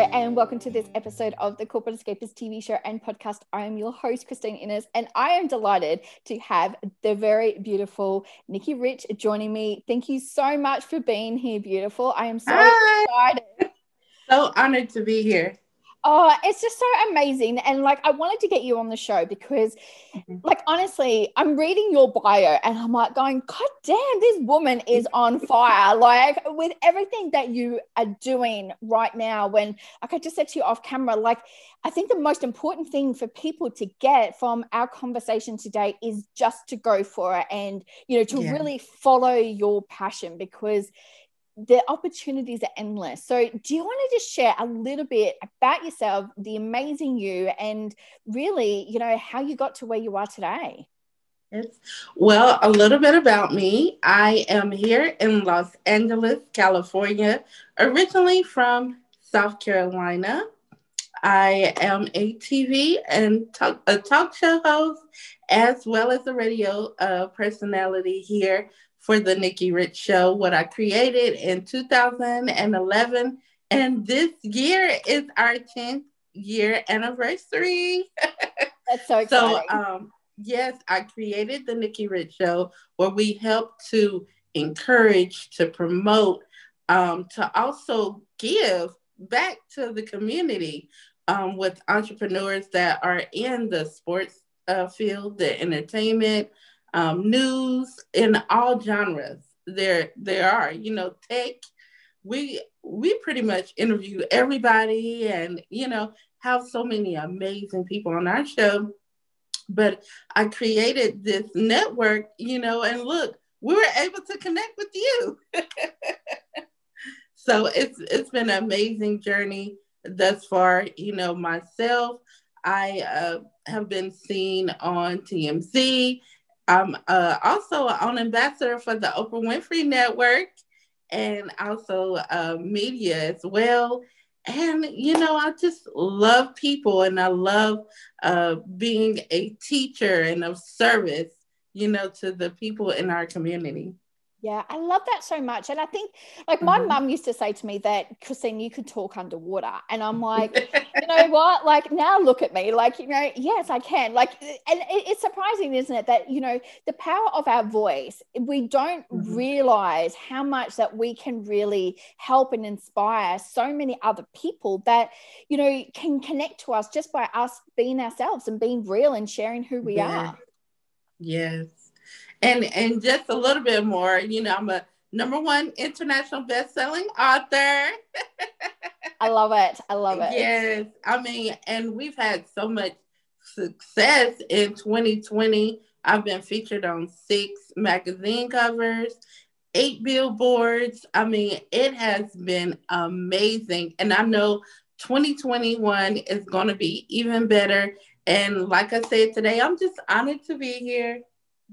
And welcome to this episode of the Corporate Escapist TV show and podcast. I am your host, Christine Innes, and I am delighted to have the very beautiful Nikki Rich joining me. Thank you so much for being here, beautiful. I am so Hi. excited. So honored to be here. Oh, it's just so amazing. And like, I wanted to get you on the show because, mm-hmm. like, honestly, I'm reading your bio and I'm like, going, God damn, this woman is on fire. Like, with everything that you are doing right now, when, like I just said to you off camera, like, I think the most important thing for people to get from our conversation today is just to go for it and, you know, to yeah. really follow your passion because the opportunities are endless. So, do you want to just share a little bit about yourself, the amazing you, and really, you know, how you got to where you are today? Yes. Well, a little bit about me. I am here in Los Angeles, California, originally from South Carolina. I am a TV and talk, a talk show host, as well as a radio uh, personality here for the Nikki Rich Show, what I created in 2011. And this year is our 10th year anniversary. That's so exciting. so, um, yes, I created the Nikki Rich Show where we help to encourage, to promote, um, to also give back to the community um, with entrepreneurs that are in the sports uh, field, the entertainment, um, news in all genres. There, there are, you know, tech. We we pretty much interview everybody, and you know, have so many amazing people on our show. But I created this network, you know, and look, we were able to connect with you. so it's it's been an amazing journey thus far. You know, myself, I uh, have been seen on TMZ I'm uh, also an ambassador for the Oprah Winfrey Network and also uh, media as well. And, you know, I just love people and I love uh, being a teacher and of service, you know, to the people in our community. Yeah, I love that so much. And I think, like, my mm-hmm. mum used to say to me that, Christine, you could talk underwater. And I'm like, you know what? Like, now look at me. Like, you know, yes, I can. Like, and it's surprising, isn't it, that, you know, the power of our voice, we don't mm-hmm. realize how much that we can really help and inspire so many other people that, you know, can connect to us just by us being ourselves and being real and sharing who we yeah. are. Yes and and just a little bit more. You know i'm a number one international best-selling author. I love it. I love it. Yes. I mean and we've had so much success in 2020 i've been featured on six magazine covers eight billboards. I mean it has been amazing. And i know 2021 is going to be even better. And like i said today i'm just honored to be here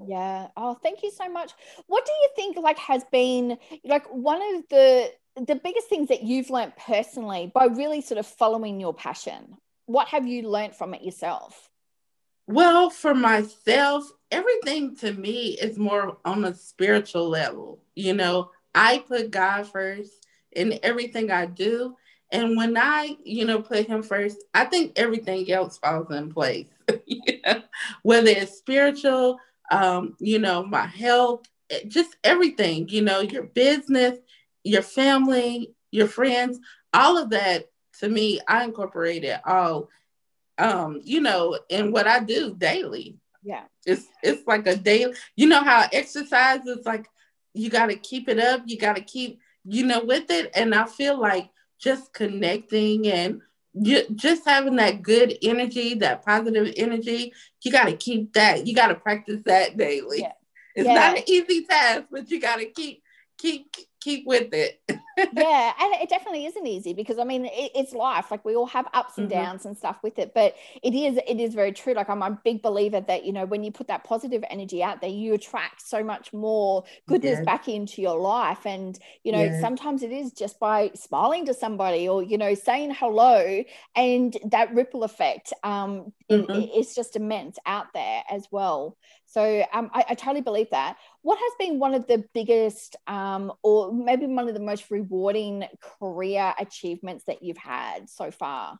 yeah. Oh, thank you so much. What do you think like has been like one of the the biggest things that you've learned personally by really sort of following your passion? What have you learned from it yourself? Well, for myself, everything to me is more on a spiritual level. You know, I put God first in everything I do. And when I, you know, put him first, I think everything else falls in place. you know? Whether it's spiritual, um, you know, my health, eh, just everything, you know, your business, your family, your friends, all of that to me, I incorporate it all, um, you know, in what I do daily. Yeah. It's it's like a daily, you know how exercise is like you gotta keep it up, you gotta keep, you know, with it. And I feel like just connecting and just having that good energy, that positive energy, you got to keep that. You got to practice that daily. Yeah. It's yeah. not an easy task, but you got to keep keep keep with it. yeah, and it definitely isn't easy because I mean it, it's life. Like we all have ups and mm-hmm. downs and stuff with it, but it is it is very true. Like I'm a big believer that you know when you put that positive energy out there, you attract so much more goodness yes. back into your life. And you know yes. sometimes it is just by smiling to somebody or you know saying hello, and that ripple effect um mm-hmm. it, it's just immense out there as well. So um, I, I, totally believe that. What has been one of the biggest, um, or maybe one of the most rewarding career achievements that you've had so far?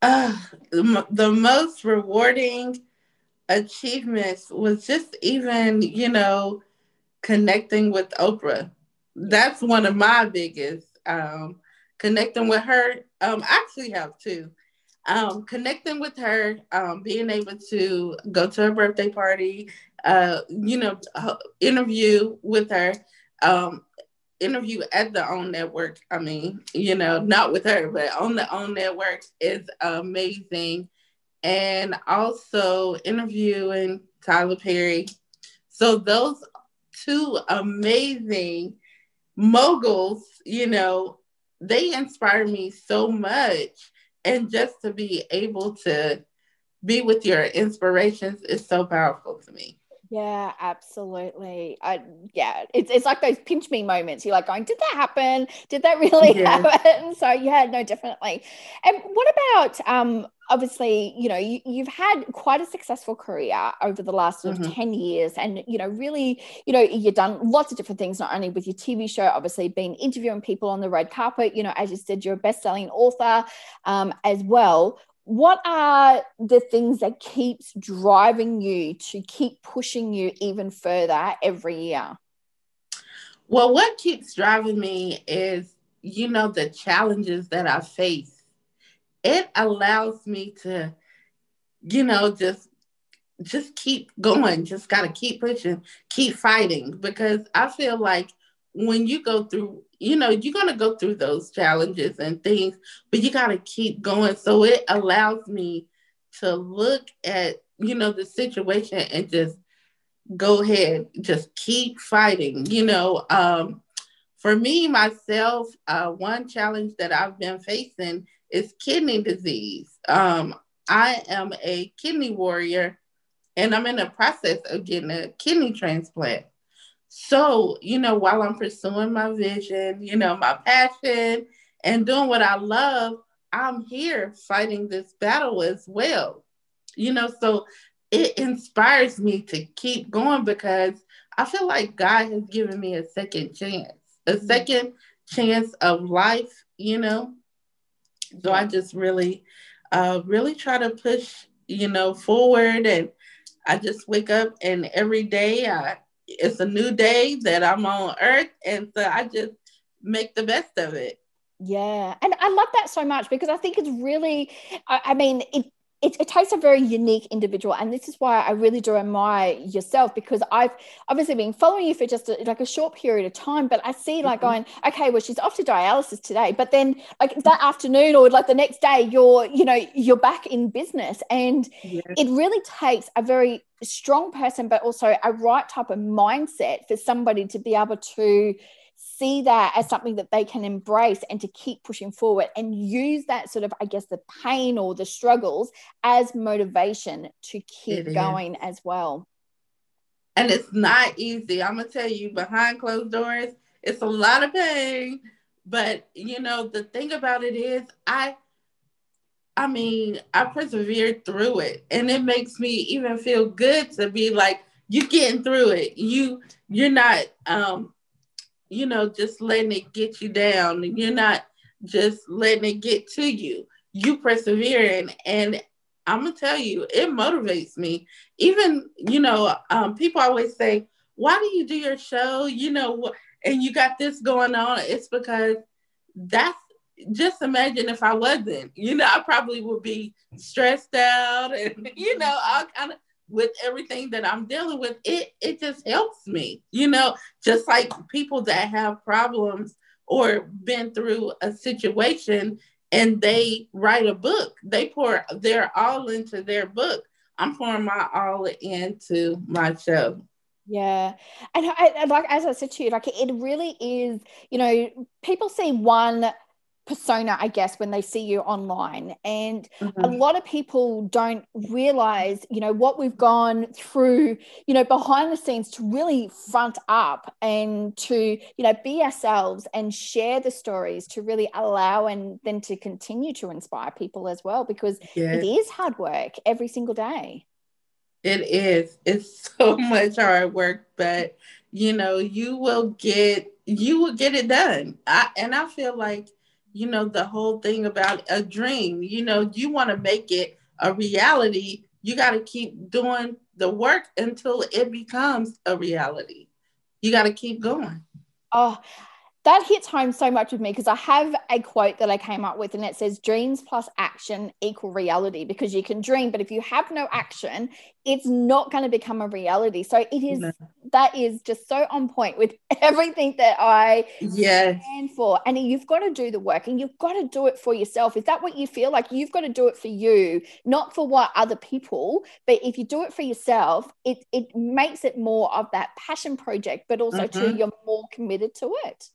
Uh, the most rewarding achievements was just even, you know, connecting with Oprah. That's one of my biggest. Um, connecting with her. Um, I actually have two. Um, connecting with her, um, being able to go to her birthday party, uh, you know, interview with her, um, interview at the OWN network. I mean, you know, not with her, but on the OWN network is amazing. And also interviewing Tyler Perry. So those two amazing moguls, you know, they inspire me so much. And just to be able to be with your inspirations is so powerful to me. Yeah, absolutely. I, yeah, it's, it's like those pinch me moments. You're like going, did that happen? Did that really yeah. happen? So yeah, no, definitely. And what about um obviously, you know, you, you've had quite a successful career over the last sort of mm-hmm. 10 years. And, you know, really, you know, you've done lots of different things, not only with your TV show, obviously been interviewing people on the red carpet, you know, as you said, you're a best-selling author um, as well what are the things that keeps driving you to keep pushing you even further every year well what keeps driving me is you know the challenges that i face it allows me to you know just just keep going just gotta keep pushing keep fighting because i feel like when you go through you know, you're to go through those challenges and things, but you got to keep going. So it allows me to look at, you know, the situation and just go ahead, just keep fighting. You know, um, for me, myself, uh, one challenge that I've been facing is kidney disease. Um, I am a kidney warrior and I'm in the process of getting a kidney transplant. So, you know, while I'm pursuing my vision, you know, my passion and doing what I love, I'm here fighting this battle as well. You know, so it inspires me to keep going because I feel like God has given me a second chance, a mm-hmm. second chance of life, you know. So I just really, uh, really try to push, you know, forward. And I just wake up and every day I it's a new day that I'm on earth. And so I just make the best of it. Yeah. And I love that so much because I think it's really, I, I mean, it, it, it, takes a very unique individual and this is why i really do admire yourself because i've obviously been following you for just a, like a short period of time but i see like mm-hmm. going okay well she's off to dialysis today but then like that afternoon or like the next day you're you know you're back in business and yes. it really takes a very strong person but also a right type of mindset for somebody to be able to see that as something that they can embrace and to keep pushing forward and use that sort of, I guess, the pain or the struggles as motivation to keep going as well. And it's not easy. I'm going to tell you, behind closed doors, it's a lot of pain. But, you know, the thing about it is, I, I mean, I persevered through it and it makes me even feel good to be like, you're getting through it. You, you're not, um, you know, just letting it get you down and you're not just letting it get to you. You persevering. And I'm gonna tell you, it motivates me. Even, you know, um, people always say, why do you do your show? You know, and you got this going on. It's because that's just imagine if I wasn't, you know, I probably would be stressed out and, you know, all kind of with everything that I'm dealing with, it it just helps me. You know, just like people that have problems or been through a situation and they write a book, they pour their all into their book. I'm pouring my all into my show. Yeah. And I, like, as I said to you, like, it really is, you know, people see one persona, I guess, when they see you online. And mm-hmm. a lot of people don't realize, you know, what we've gone through, you know, behind the scenes to really front up and to, you know, be ourselves and share the stories to really allow and then to continue to inspire people as well, because yes. it is hard work every single day. It is. It's so much hard work, but you know, you will get you will get it done. I, and I feel like, you know, the whole thing about a dream, you know, you want to make it a reality, you got to keep doing the work until it becomes a reality. You got to keep going. Oh, that hits home so much with me because I have a quote that I came up with and it says dreams plus action equal reality because you can dream but if you have no action it's not going to become a reality so it is no. that is just so on point with everything that I yes. stand for and you've got to do the work and you've got to do it for yourself is that what you feel like you've got to do it for you not for what other people but if you do it for yourself it it makes it more of that passion project but also mm-hmm. too you're more committed to it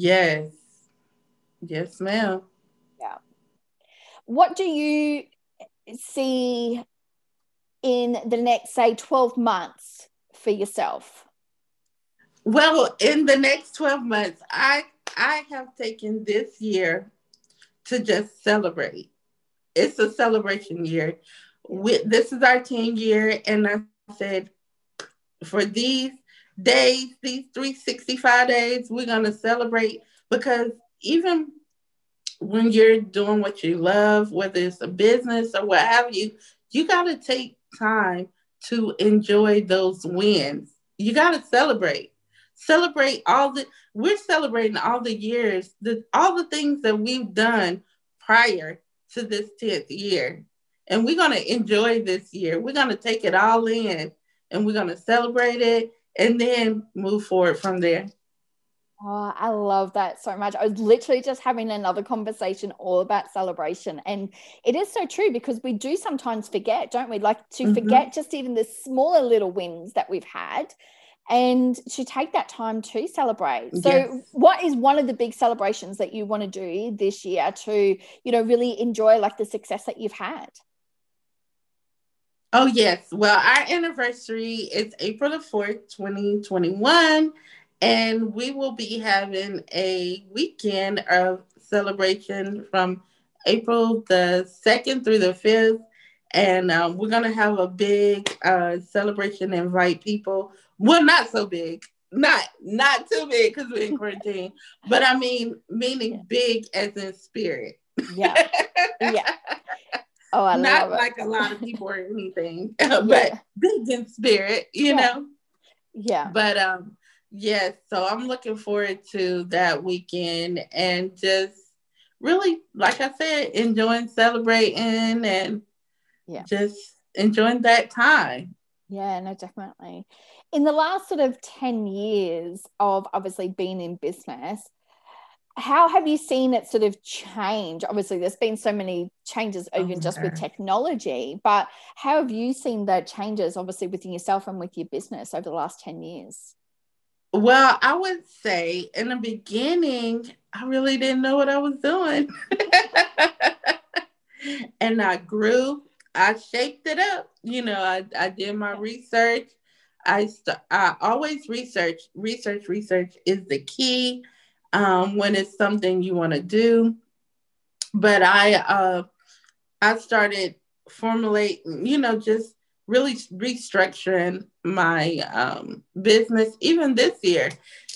Yes. Yes, ma'am. Yeah. What do you see in the next, say, 12 months for yourself? Well, in the next 12 months, I I have taken this year to just celebrate. It's a celebration year. We, this is our 10 year, and I said, for these days, these 365 days, we're going to celebrate because even when you're doing what you love, whether it's a business or what have you, you got to take time to enjoy those wins. You got to celebrate. Celebrate all the, we're celebrating all the years, the, all the things that we've done prior to this 10th year. And we're going to enjoy this year. We're going to take it all in and we're going to celebrate it and then move forward from there. Oh, I love that so much. I was literally just having another conversation all about celebration. And it is so true because we do sometimes forget, don't we? Like to mm-hmm. forget just even the smaller little wins that we've had and to take that time to celebrate. So yes. what is one of the big celebrations that you want to do this year to, you know, really enjoy like the success that you've had? Oh, yes. Well, our anniversary is April the 4th, 2021. And we will be having a weekend of celebration from April the 2nd through the 5th. And um, we're going to have a big uh, celebration, invite people. Well, not so big. Not not too big because we're in quarantine, but I mean meaning big as in spirit. Yeah, yeah. Oh, I not like a lot of people or anything, but yeah. big in spirit, you yeah. know. Yeah. But um, yes. So I'm looking forward to that weekend and just really, like I said, enjoying celebrating and yeah, just enjoying that time. Yeah, no, definitely. In the last sort of 10 years of obviously being in business, how have you seen it sort of change? Obviously, there's been so many changes, oh, even just with technology, but how have you seen the changes, obviously, within yourself and with your business over the last 10 years? Well, I would say in the beginning, I really didn't know what I was doing. and I grew, I shaped it up. You know, I, I did my research. I, st- I always research, research, research is the key um, when it's something you want to do. But I uh, I started formulating, you know, just really restructuring my um, business. Even this year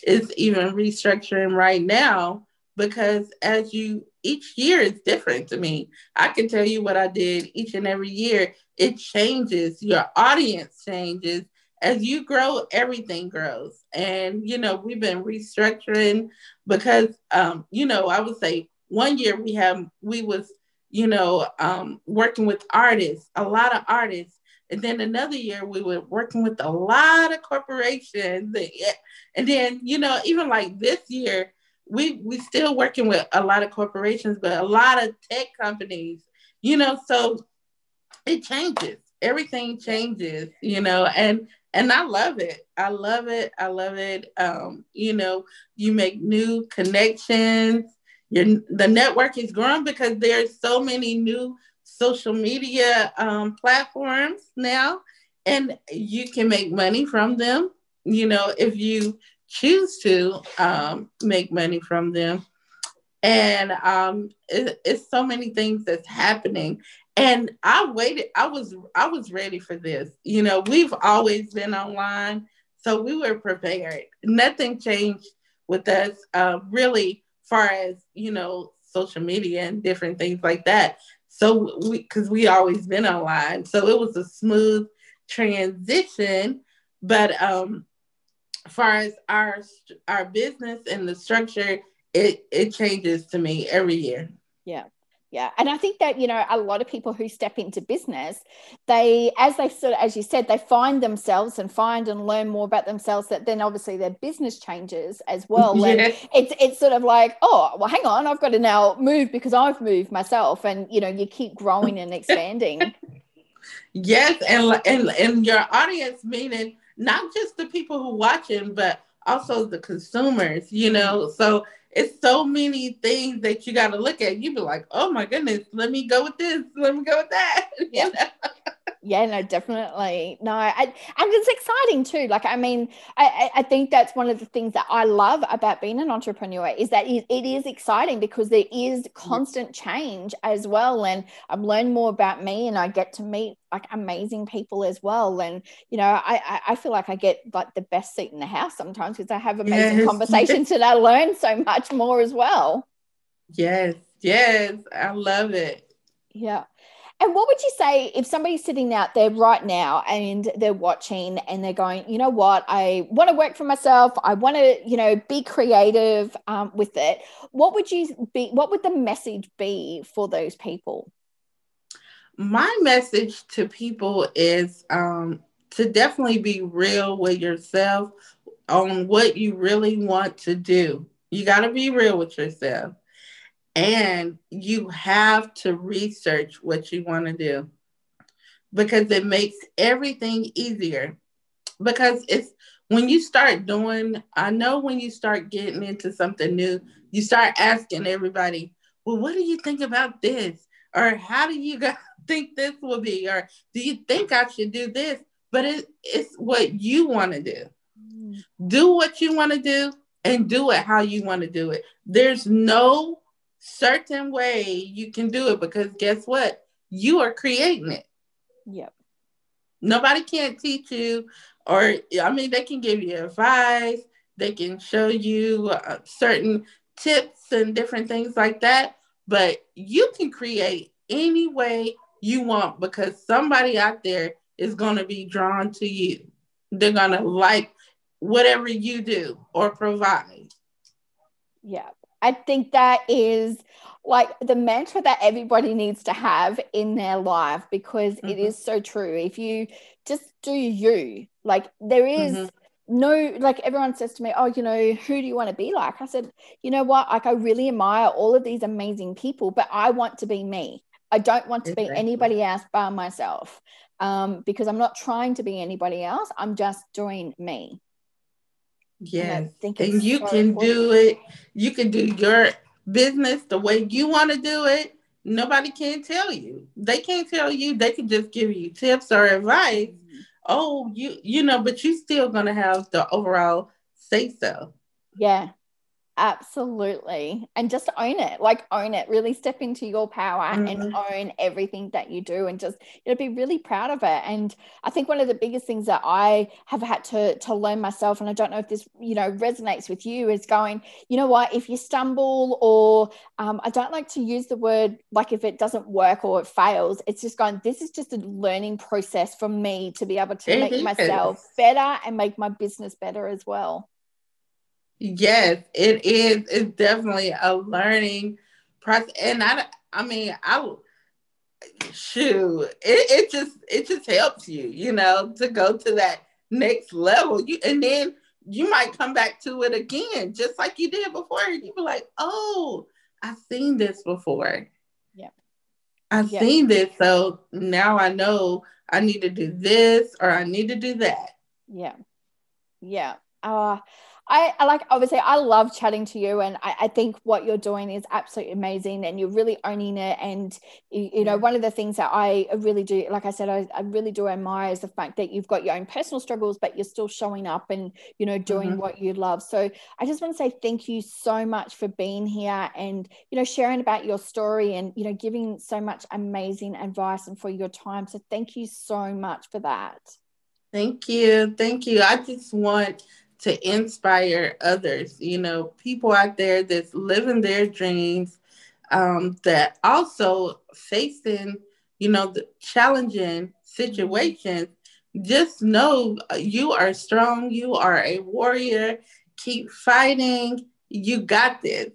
is even restructuring right now because as you each year is different to me. I can tell you what I did each and every year. It changes. Your audience changes as you grow, everything grows. And, you know, we've been restructuring because, um, you know, I would say one year we have, we was, you know, um, working with artists, a lot of artists. And then another year we were working with a lot of corporations. And then, you know, even like this year, we we still working with a lot of corporations, but a lot of tech companies, you know, so it changes. Everything changes, you know, and and I love it. I love it. I love it. Um, you know, you make new connections. Your the network is growing because there's so many new social media um, platforms now, and you can make money from them. You know, if you choose to um, make money from them, and um, it, it's so many things that's happening and i waited i was i was ready for this you know we've always been online so we were prepared nothing changed with us, uh, really far as you know, social media and different things like that. So we, because we always been online, so it was a smooth transition. But um, far as our our business and the structure, it it changes to me every year. Yeah. Yeah. And I think that, you know, a lot of people who step into business, they, as they sort of, as you said, they find themselves and find and learn more about themselves that then obviously their business changes as well. Yeah. And it's, it's sort of like, oh, well, hang on, I've got to now move because I've moved myself. And, you know, you keep growing and expanding. yes. And, and, and your audience, meaning not just the people who watching, but also the consumers, you know, so it's so many things that you got to look at. You be like, oh my goodness, let me go with this, let me go with that. Yeah. Yeah, no, definitely. No, I, and it's exciting too. Like, I mean, I, I think that's one of the things that I love about being an entrepreneur is that it is exciting because there is mm-hmm. constant change as well. And I'm learning more about me and I get to meet like amazing people as well. And, you know, I, I feel like I get like the best seat in the house sometimes because I have amazing yes. conversations and I learn so much more as well. Yes, yes, I love it. Yeah. And what would you say if somebody's sitting out there right now and they're watching and they're going, you know what, I want to work for myself. I want to, you know, be creative um, with it. What would you be? What would the message be for those people? My message to people is um, to definitely be real with yourself on what you really want to do. You got to be real with yourself and you have to research what you want to do because it makes everything easier. Because it's when you start doing, I know when you start getting into something new, you start asking everybody, well, what do you think about this? Or how do you think this will be? Or do you think I should do this? But it, it's what you want to do. Mm. Do what you want to do and do it how you want to do it. There's no certain way you can do it because guess what? You are creating it. Yep. Nobody can't teach you, or I mean, they can give you advice, they can show you uh, certain tips and different things like that, but you can create any way you want because somebody out there is going to be drawn to you. They're going to like whatever you do or provide. Yeah. I think that is like the mantra that everybody needs to have in their life because mm-hmm. it is so true. If you just do you, like there is mm-hmm. no like everyone says to me, Oh, you know, who do you want to be like? I said, you know what? Like I really admire all of these amazing people, but I want to be me. I don't want to exactly. be anybody else by myself. Um, because I'm not trying to be anybody else. I'm just doing me. Yes. And, and you can do it. You can do your business the way you want to do it. Nobody can tell you. They can't tell you. They can just give you tips or advice. Mm-hmm. Oh, you you know, but you still gonna have the overall say so. Yeah. Absolutely. And just own it. Like own it. Really step into your power mm-hmm. and own everything that you do and just you know be really proud of it. And I think one of the biggest things that I have had to to learn myself, and I don't know if this, you know, resonates with you, is going, you know what, if you stumble or um, I don't like to use the word like if it doesn't work or it fails, it's just going, this is just a learning process for me to be able to it make is. myself better and make my business better as well. Yes, it is. It's definitely a learning process, and I, I mean, I, shoot, it, it just, it just helps you, you know, to go to that next level. You, and then you might come back to it again, just like you did before. You be like, oh, I've seen this before. Yeah, I've yep. seen this, so now I know I need to do this or I need to do that. Yeah, yeah. Uh, I, I, like obviously I love chatting to you and I, I, think what you're doing is absolutely amazing and you're really owning it and you, you know one of the things that I really do like I said I, I, really do admire is the fact that you've got your own personal struggles but you're still showing up and you know doing mm-hmm. what you love. So I just want to say thank you so much for being here and you know sharing about your story and you know giving so much amazing advice and for your time. So thank you so much for that. Thank you. Thank you. I just want to inspire others. You know, people out there that's living their dreams, um, that also facing, you know, the challenging situations. Just know you are strong. You are a warrior. Keep fighting. You got this.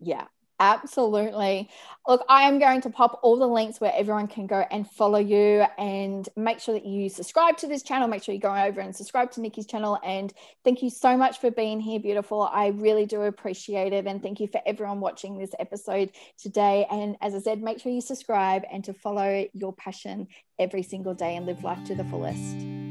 Yeah, Absolutely. Look, I am going to pop all the links where everyone can go and follow you and make sure that you subscribe to this channel. Make sure you go over and subscribe to Nikki's channel. And thank you so much for being here, beautiful. I really do appreciate it. And thank you for everyone watching this episode today. And as I said, make sure you subscribe and to follow your passion every single day and live life to the fullest.